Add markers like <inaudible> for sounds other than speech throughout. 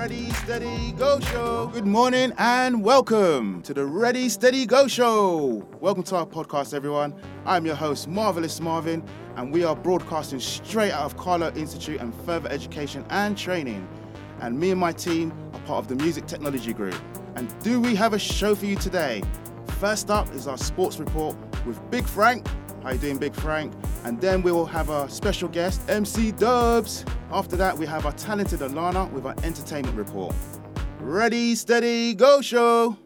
Ready, Steady, Go Show. Good morning and welcome to the Ready, Steady, Go Show. Welcome to our podcast, everyone. I'm your host, Marvelous Marvin, and we are broadcasting straight out of Carlow Institute and Further Education and Training. And me and my team are part of the Music Technology Group. And do we have a show for you today? First up is our sports report with Big Frank. How you doing, Big Frank? And then we will have our special guest, MC Dubs. After that, we have our talented Alana with our entertainment report. Ready, steady, go show!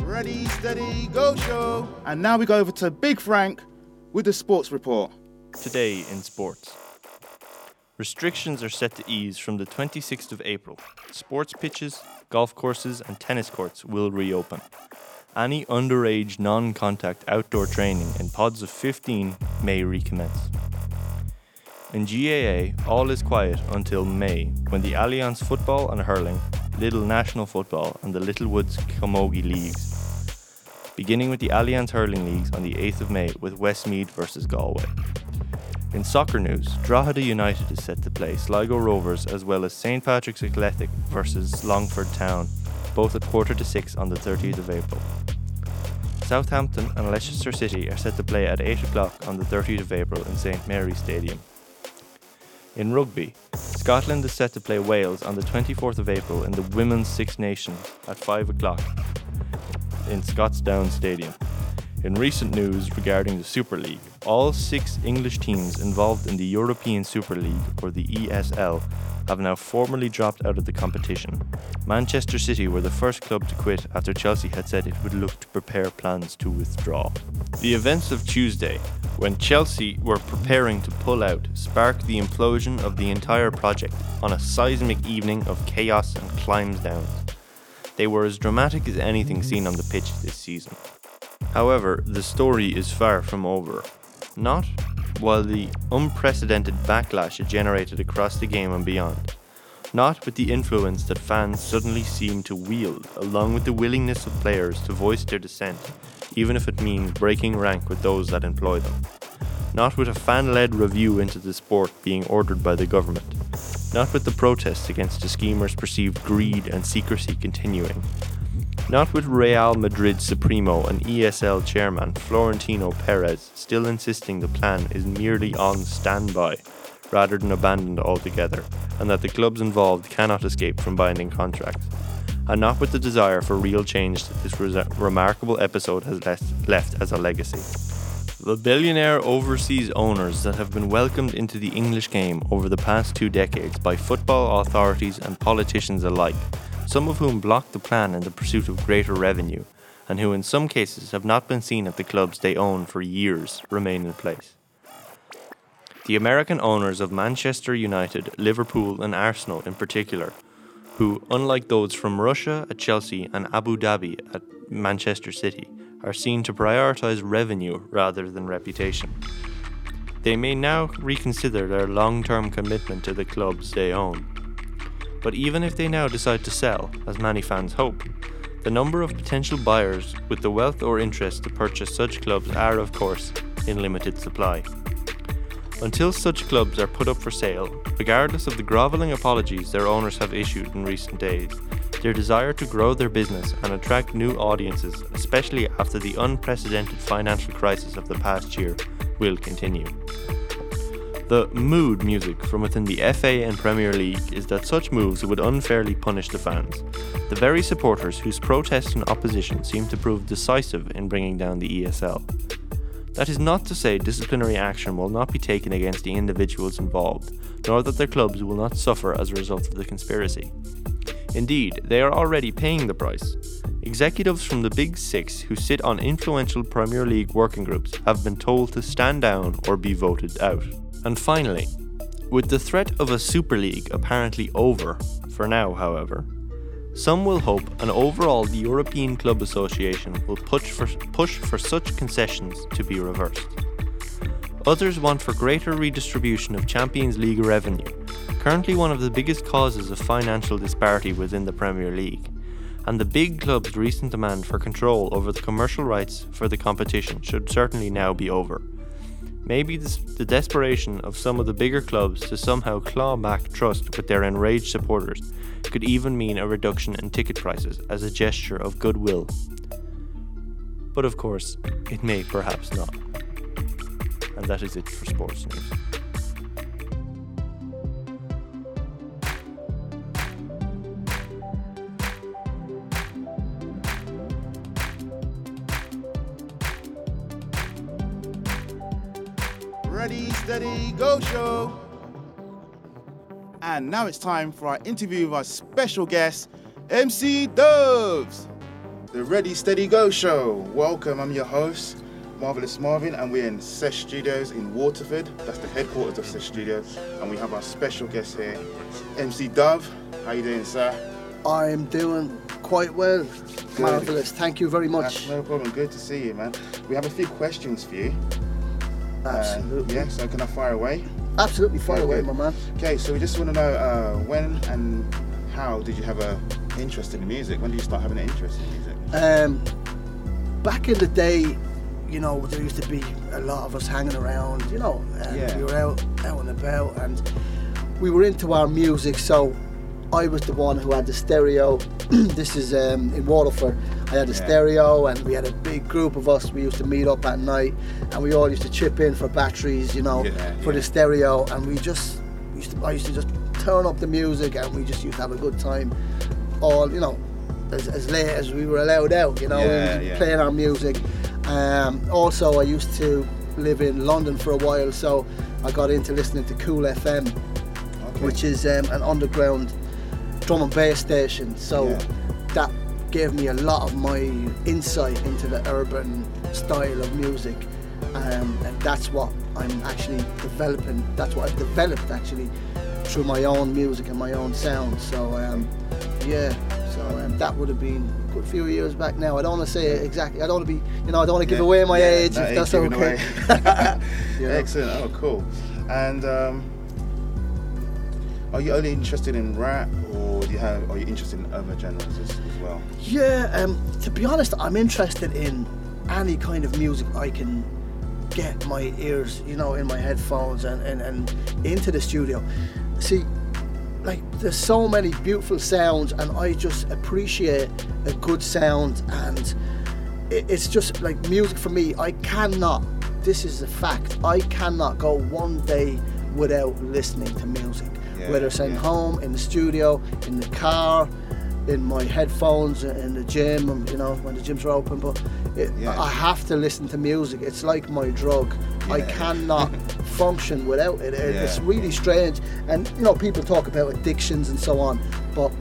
Ready, steady, go show! And now we go over to Big Frank with the sports report. Today in sports. Restrictions are set to ease from the 26th of April. Sports pitches, golf courses, and tennis courts will reopen. Any underage non contact outdoor training in pods of 15 may recommence. In GAA, all is quiet until May when the Alliance Football and Hurling, Lidl National Football, and the Littlewoods Camogie Leagues. Beginning with the Alliance Hurling Leagues on the 8th of May with Westmeath versus Galway. In soccer news, Drogheda United is set to play Sligo Rovers as well as St Patrick's Athletic versus Longford Town, both at quarter to six on the 30th of April. Southampton and Leicester City are set to play at 8 o'clock on the 30th of April in St Mary's Stadium. In rugby, Scotland is set to play Wales on the 24th of April in the Women's Six Nations at 5 o'clock in Scotstoun Stadium. In recent news regarding the Super League, all six English teams involved in the European Super League, or the ESL, have now formally dropped out of the competition. Manchester City were the first club to quit after Chelsea had said it would look to prepare plans to withdraw. The events of Tuesday, when Chelsea were preparing to pull out, sparked the implosion of the entire project on a seismic evening of chaos and climbs down. They were as dramatic as anything seen on the pitch this season. However, the story is far from over. Not while the unprecedented backlash it generated across the game and beyond. Not with the influence that fans suddenly seem to wield, along with the willingness of players to voice their dissent, even if it means breaking rank with those that employ them. Not with a fan led review into the sport being ordered by the government. Not with the protests against the schemers' perceived greed and secrecy continuing. Not with Real Madrid Supremo and ESL chairman Florentino Perez still insisting the plan is merely on standby rather than abandoned altogether, and that the clubs involved cannot escape from binding contracts. And not with the desire for real change that this re- remarkable episode has left, left as a legacy. The billionaire overseas owners that have been welcomed into the English game over the past two decades by football authorities and politicians alike some of whom blocked the plan in the pursuit of greater revenue, and who in some cases have not been seen at the clubs they own for years, remain in place. The American owners of Manchester United, Liverpool, and Arsenal in particular, who, unlike those from Russia at Chelsea and Abu Dhabi at Manchester City, are seen to prioritise revenue rather than reputation. They may now reconsider their long term commitment to the clubs they own but even if they now decide to sell, as many fans hope, the number of potential buyers with the wealth or interest to purchase such clubs are, of course, in limited supply. Until such clubs are put up for sale, regardless of the grovelling apologies their owners have issued in recent days, their desire to grow their business and attract new audiences, especially after the unprecedented financial crisis of the past year, will continue. The mood music from within the FA and Premier League is that such moves would unfairly punish the fans, the very supporters whose protest and opposition seem to prove decisive in bringing down the ESL. That is not to say disciplinary action will not be taken against the individuals involved, nor that their clubs will not suffer as a result of the conspiracy. Indeed, they are already paying the price. Executives from the Big Six who sit on influential Premier League working groups have been told to stand down or be voted out. And finally, with the threat of a Super League apparently over, for now however, some will hope and overall the European Club Association will push for, push for such concessions to be reversed. Others want for greater redistribution of Champions League revenue, currently one of the biggest causes of financial disparity within the Premier League, and the big club's recent demand for control over the commercial rights for the competition should certainly now be over. Maybe this, the desperation of some of the bigger clubs to somehow claw back trust with their enraged supporters could even mean a reduction in ticket prices as a gesture of goodwill. But of course, it may perhaps not. And that is it for sports news. Ready, steady, go show. And now it's time for our interview with our special guest, MC Doves. The Ready, Steady, Go show. Welcome, I'm your host, Marvelous Marvin, and we're in Sesh Studios in Waterford. That's the headquarters of Sesh Studios. And we have our special guest here, MC Dubh. How you doing, sir? I'm doing quite well. Marvelous. Thank you very That's much. no problem. Good to see you, man. We have a few questions for you. Uh, Absolutely. yeah, so can I fire away? Absolutely fire Yeah, away, my man. Okay, so we just want to know uh, when and how did you have a interest in music? When did you start having an interest in music? Um, back in the day, you know, there used to be a lot of us hanging around, you know, and Yeah. we were out, out and about, and we were into our music. So I was the one who had the stereo. <clears throat> this is um, in Waterford. I had a Yeah. stereo, and we had a big group of us. We used to meet up at night, and we all used to chip in for batteries, you know, Yeah, for the stereo, and we just used to. I used to just turn up the music, and we just used to have a good time. All you know, as, as late as we were allowed out, you know, we playing our music. Um, also, I used to live in London for a while, so I got into listening to Kool FM, Okay. which is um, an underground drum and bass station. So Yeah. that gave me a lot of my insight into the urban style of music, um, and that's what I'm actually developing. That's what I've developed actually through my own music and my own sound. So um, yeah, so um, that would have been a good few years back now. I don't want to say it exactly. I don't want to be, you know, I don't want to give Yeah, away my yeah, age no if that's okay. <laughs> <laughs> Yeah. Excellent. Oh, cool. And um, are you only interested in rap, or do you have? Are you interested in other genres well? Yeah, um, to be honest, I'm interested in any kind of music I can get my ears, you know, in my headphones and, and, and into the studio. See, like, there's so many beautiful sounds, and I just appreciate a good sound. And it, it's just like music for me. I cannot, this is a fact, I cannot go one day without listening to music. Yeah, Whether it's at yeah. home, in the studio, in the car, in my headphones, in the gym, and, you know, when the gyms are open. But it, Yeah. I have to listen to music. It's like my drug. I cannot <laughs> function without it. It- It's really yeah. strange. And you know, people talk about addictions and so on, but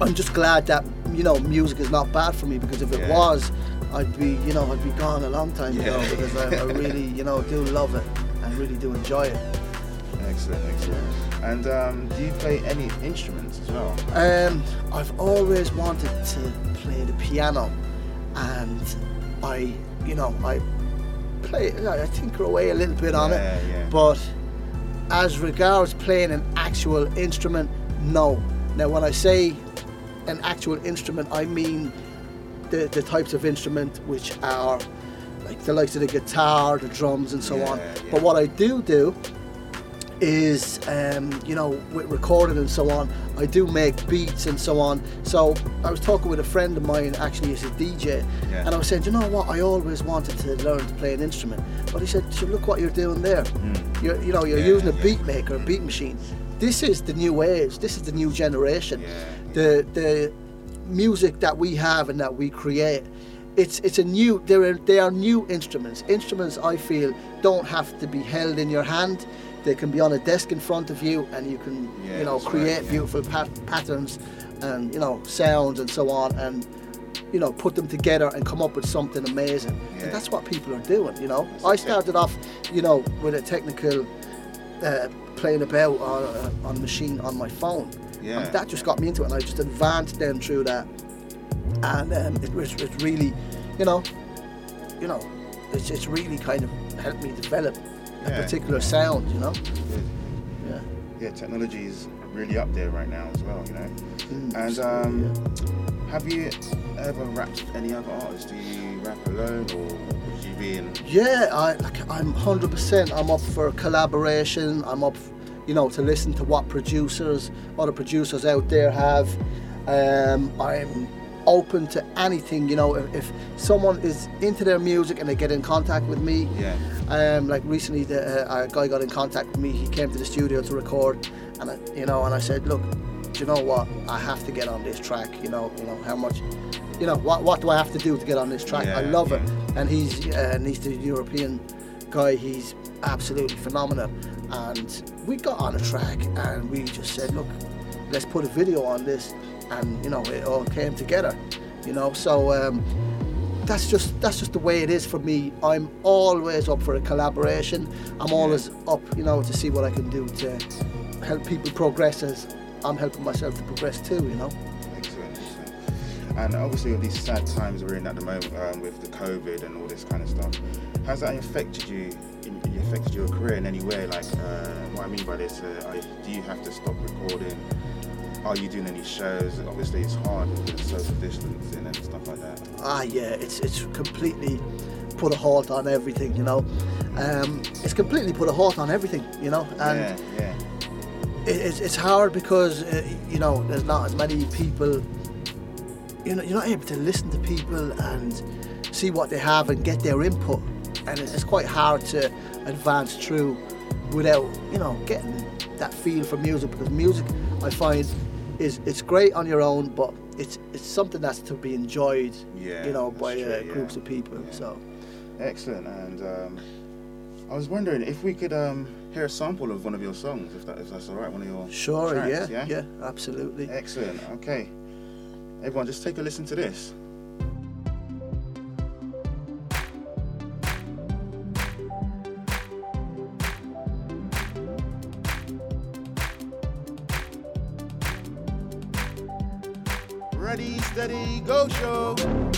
I'm just glad that you know music is not bad for me because if it Yeah. was, I'd be you know I'd be gone a long time ago because I, I really you know do love it and really do enjoy it. Excellent, excellent. And um, do you play any instruments as well? Um, I've always wanted to play the piano, and I, you know, I play, I tinker away a little bit on Yeah, it. yeah. But as regards playing an actual instrument, no. Now, when I say an actual instrument, I mean the, the types of instrument which are like the likes of the guitar, the drums, and so on. Yeah, yeah. But what I do do is um, you know with recording and so on I do make beats and so on. So I was talking with a friend of mine actually he's a DJ Yeah. and I was saying you know what? I always wanted to learn to play an instrument. But he said "Sure, look what you're doing there. You're, you know you're. Yeah, using a yeah. beat maker a beat machine. This is the new age. This is the new generation. The the music that we have and that we create it's it's a new there are they are new instruments. Instruments I feel don't have to be held in your hand they can be on a desk in front of you and you can Yeah, you know right, create yeah. beautiful pat- patterns and you know sounds and so on and you know put them together and come up with something amazing Yeah. and that's what people are doing you know That's I started off you know with a technical uh, playing about on a, on a machine on my phone Yeah. and that just got me into it and I just advanced then through that and um, it was it really you know you know it's, it's really kind of helped me develop a particular sound you know yeah Yeah, technology is really up there right now as well, you know. Mm, And um, Have you ever rapped with any other artists? Do you rap alone, or would you be in? Yeah, I I'm 100%. I'm up for collaboration. I'm up, you know, to listen to what producers, other producers out there have. Um, I'm open to anything. You know, if, if someone is into their music and they get in contact with me, Yeah. um, like recently, the, uh, a guy got in contact with me. He came to the studio to record, and I, you know, and I said, look, do you know what? I have to get on this track. You know, you know how much, you know, what what do I have to do to get on this track? I Yeah, love it, and he's uh, he's the European guy. He's absolutely phenomenal, and we got on a track, and we just said, look, let's put a video on this, and you know, it all came together. You know, so. Um, that's just that's just the way it is for me. I'm always up for a collaboration. I'm always up, you know, to see what I can do to help people progress as I'm helping myself to progress too. You know. Excellent. And obviously, all these sad times we're in at the moment um, with the COVID and all this kind of stuff, has that affected you? In- affected your career in any way? Like, uh, what I mean by this, uh, do you have to stop recording? Are you doing any shows? Obviously, it's hard with social distancing and stuff like that. Ah, yeah, it's it's completely put a halt on everything. You know, um, it's completely put a halt on everything. You know, and yeah, yeah, it, it's, it's hard because uh, you know there's not as many people you know you're not able to listen to people and see what they have and get their input and it- it's quite hard to advance through without you know getting that feel for music because music I find is it's great on your own but it's it's something that's to be enjoyed Yeah, you know by true, uh, yeah. groups of people Yeah. so excellent. And um, I was wondering if we could um, hear a sample of one of your songs, if, that, if that's all right, one of your sure tracks, yeah yeah absolutely Excellent. Okay. Everyone, just take a listen to this. Go show.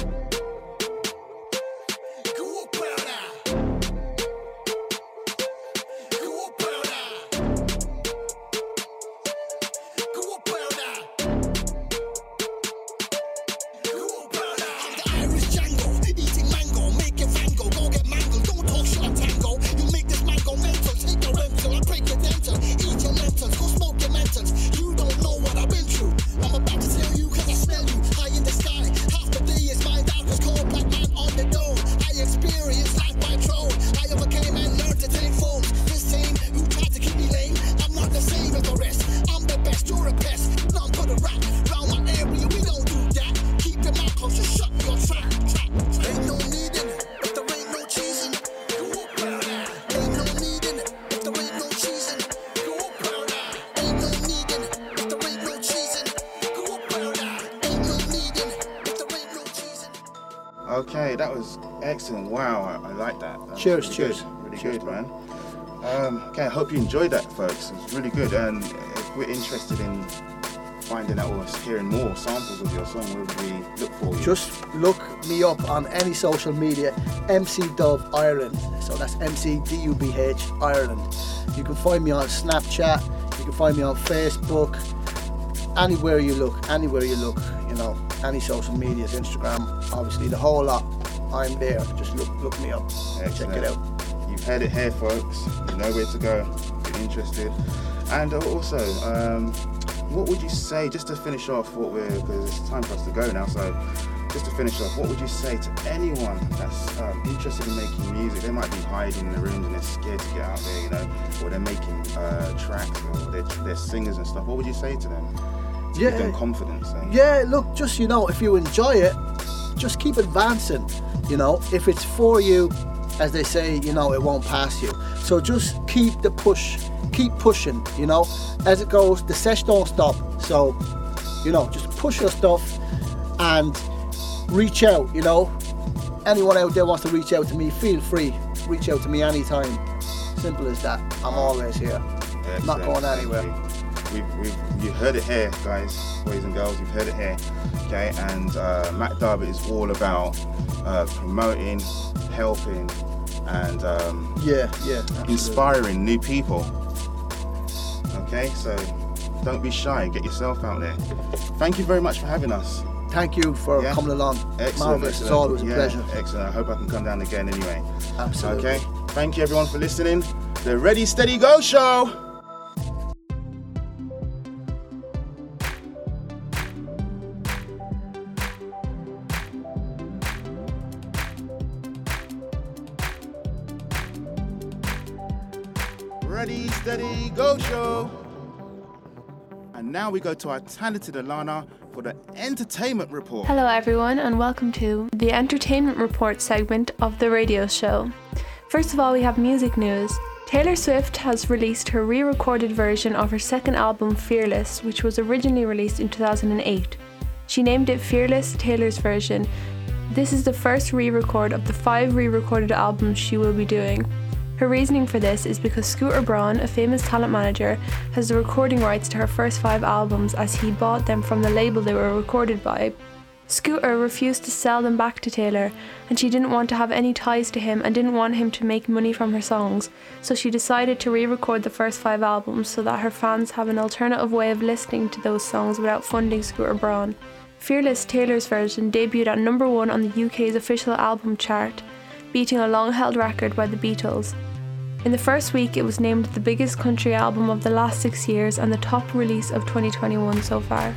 Okay, that was excellent. Wow, I, I like that. That Cheers, really cheers. Good. Really Cheers, good, man. Um, okay, I hope you enjoyed that, folks. It's really good. And if we're interested in finding out or hearing more samples of your song, where would we look for you? Just look me up on any social media, MC Dubh Ireland. So that's MC D U B H Ireland. You can find me on Snapchat. You can find me on Facebook. Anywhere you look, anywhere you look, any social medias, Instagram, obviously the whole lot. I'm there. Just look look me up. Check it out. You've heard it here, folks. You know where to go if you're interested. And also, um, what would you say, just to finish off what we're, because it's time for us to go now, so just to finish off, what would you say to anyone that's um, interested in making music? They might be hiding in the rooms and they're scared to get out there, you know, or they're making uh, tracks or they're, they're singers and stuff. What would you say to them? Give them Yeah. confidence. eh? Yeah, look, just you know, if you enjoy it, just keep advancing. You know, if it's for you, as they say, you know, it won't pass you. So just keep the push, keep pushing. You know, as it goes, the sesh don't stop. So, you know, just push your stuff and reach out. You know, anyone out there wants to reach out to me, feel free. Reach out to me anytime. Simple as that. I'm always here. Not going anywhere. We've, we've, you heard it here, guys, boys and girls. You've heard it here, okay? And uh, Matt Darby is all about uh, promoting, helping, and um, Yeah, yeah. absolutely. inspiring new people. Okay, so don't be shy. Get yourself out there. Thank you very much for having us. thank you for Yeah. coming along. Excellent. Marvelous. It's always a Yeah, pleasure. Excellent. I hope I can come down again anyway. Absolutely. Okay. Thank you everyone for listening. The Ready Steady Go Show. Ready Steady Go Show. And now we go to our talented Alana for the entertainment report. Hello, everyone, and welcome to the Entertainment Report segment of the radio show. First of all, we have music news. Taylor Swift has released her re recorded version of her second album, Fearless, which was originally released in 2008. She named it Fearless Taylor's Version. This is the first re record of the five re recorded albums she will be doing. Her reasoning for this is because Scooter Braun, a famous talent manager, has the recording rights to her first five albums as he bought them from the label they were recorded by. Scooter refused to sell them back to Taylor, and she didn't want to have any ties to him and didn't want him to make money from her songs, so she decided to re record the first five albums so that her fans have an alternative way of listening to those songs without funding Scooter Braun. Fearless Taylor's version debuted at number one on the UK's official album chart, beating a long held record by the Beatles. In the first week, it was named the biggest country album of the last six years and the top release of 2021 so far.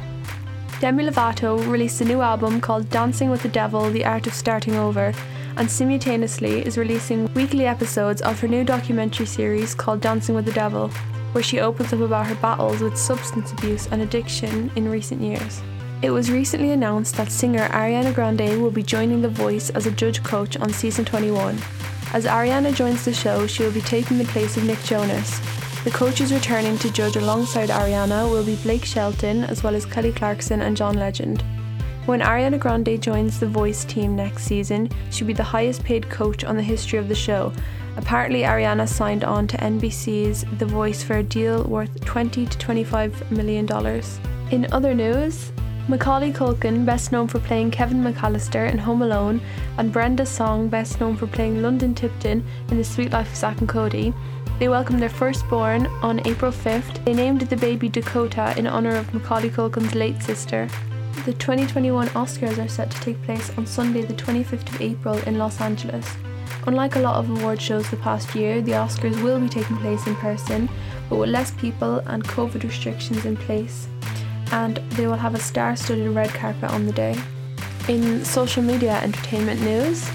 Demi Lovato released a new album called Dancing with the Devil The Art of Starting Over, and simultaneously is releasing weekly episodes of her new documentary series called Dancing with the Devil, where she opens up about her battles with substance abuse and addiction in recent years. It was recently announced that singer Ariana Grande will be joining The Voice as a judge coach on season 21. As Ariana joins the show, she will be taking the place of Nick Jonas. The coaches returning to judge alongside Ariana will be Blake Shelton, as well as Kelly Clarkson and John Legend. When Ariana Grande joins the Voice team next season, she'll be the highest paid coach on the history of the show. Apparently, Ariana signed on to NBC's The Voice for a deal worth 20 to 25 million dollars. In other news, Macaulay Culkin, best known for playing Kevin McAllister in Home Alone, and Brenda Song, best known for playing London Tipton in The Sweet Life of Zack and Cody, they welcomed their firstborn on April 5th. They named the baby Dakota in honour of Macaulay Culkin's late sister. The 2021 Oscars are set to take place on Sunday, the 25th of April in Los Angeles. Unlike a lot of award shows the past year, the Oscars will be taking place in person, but with less people and COVID restrictions in place and they will have a star studded red carpet on the day. In social media entertainment news,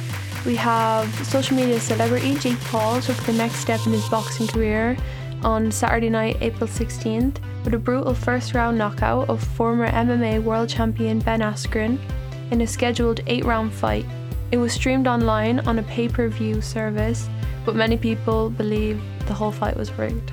we have social media celebrity Jake Paul took the next step in his boxing career on Saturday night, April 16th, with a brutal first round knockout of former MMA world champion Ben Askren in a scheduled eight round fight. It was streamed online on a pay per view service, but many people believe the whole fight was rigged.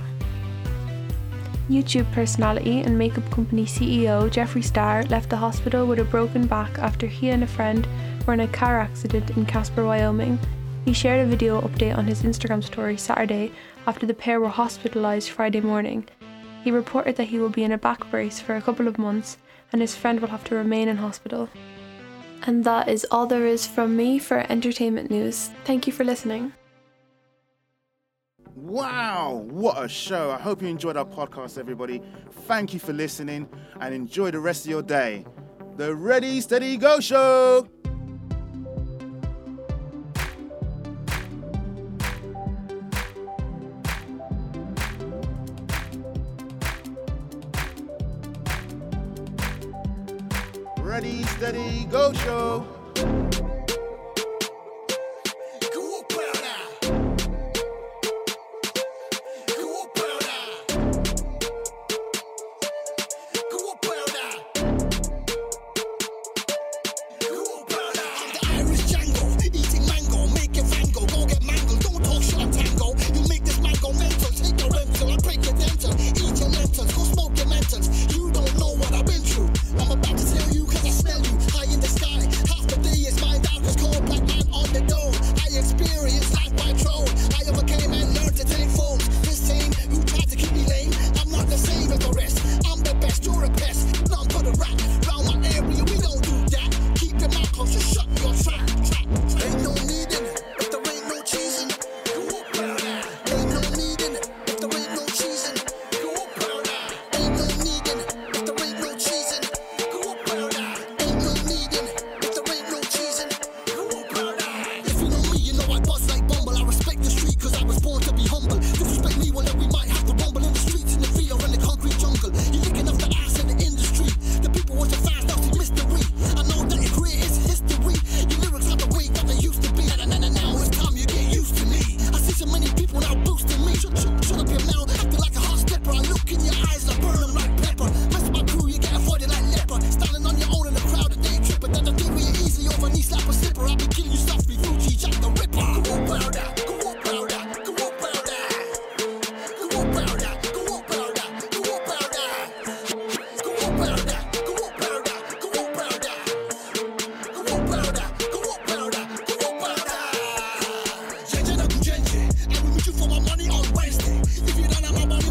YouTube personality and makeup company CEO Jeffree Star left the hospital with a broken back after he and a friend were in a car accident in Casper, Wyoming. He shared a video update on his Instagram story Saturday after the pair were hospitalized Friday morning. He reported that he will be in a back brace for a couple of months and his friend will have to remain in hospital. And that is all there is from me for entertainment news. Thank you for listening. Wow, what a show. I hope you enjoyed our podcast, everybody. Thank you for listening and enjoy the rest of your day. The Ready, Steady, Go Show! Ready, Steady, Go Show! for my money on Wednesday. If you don't have my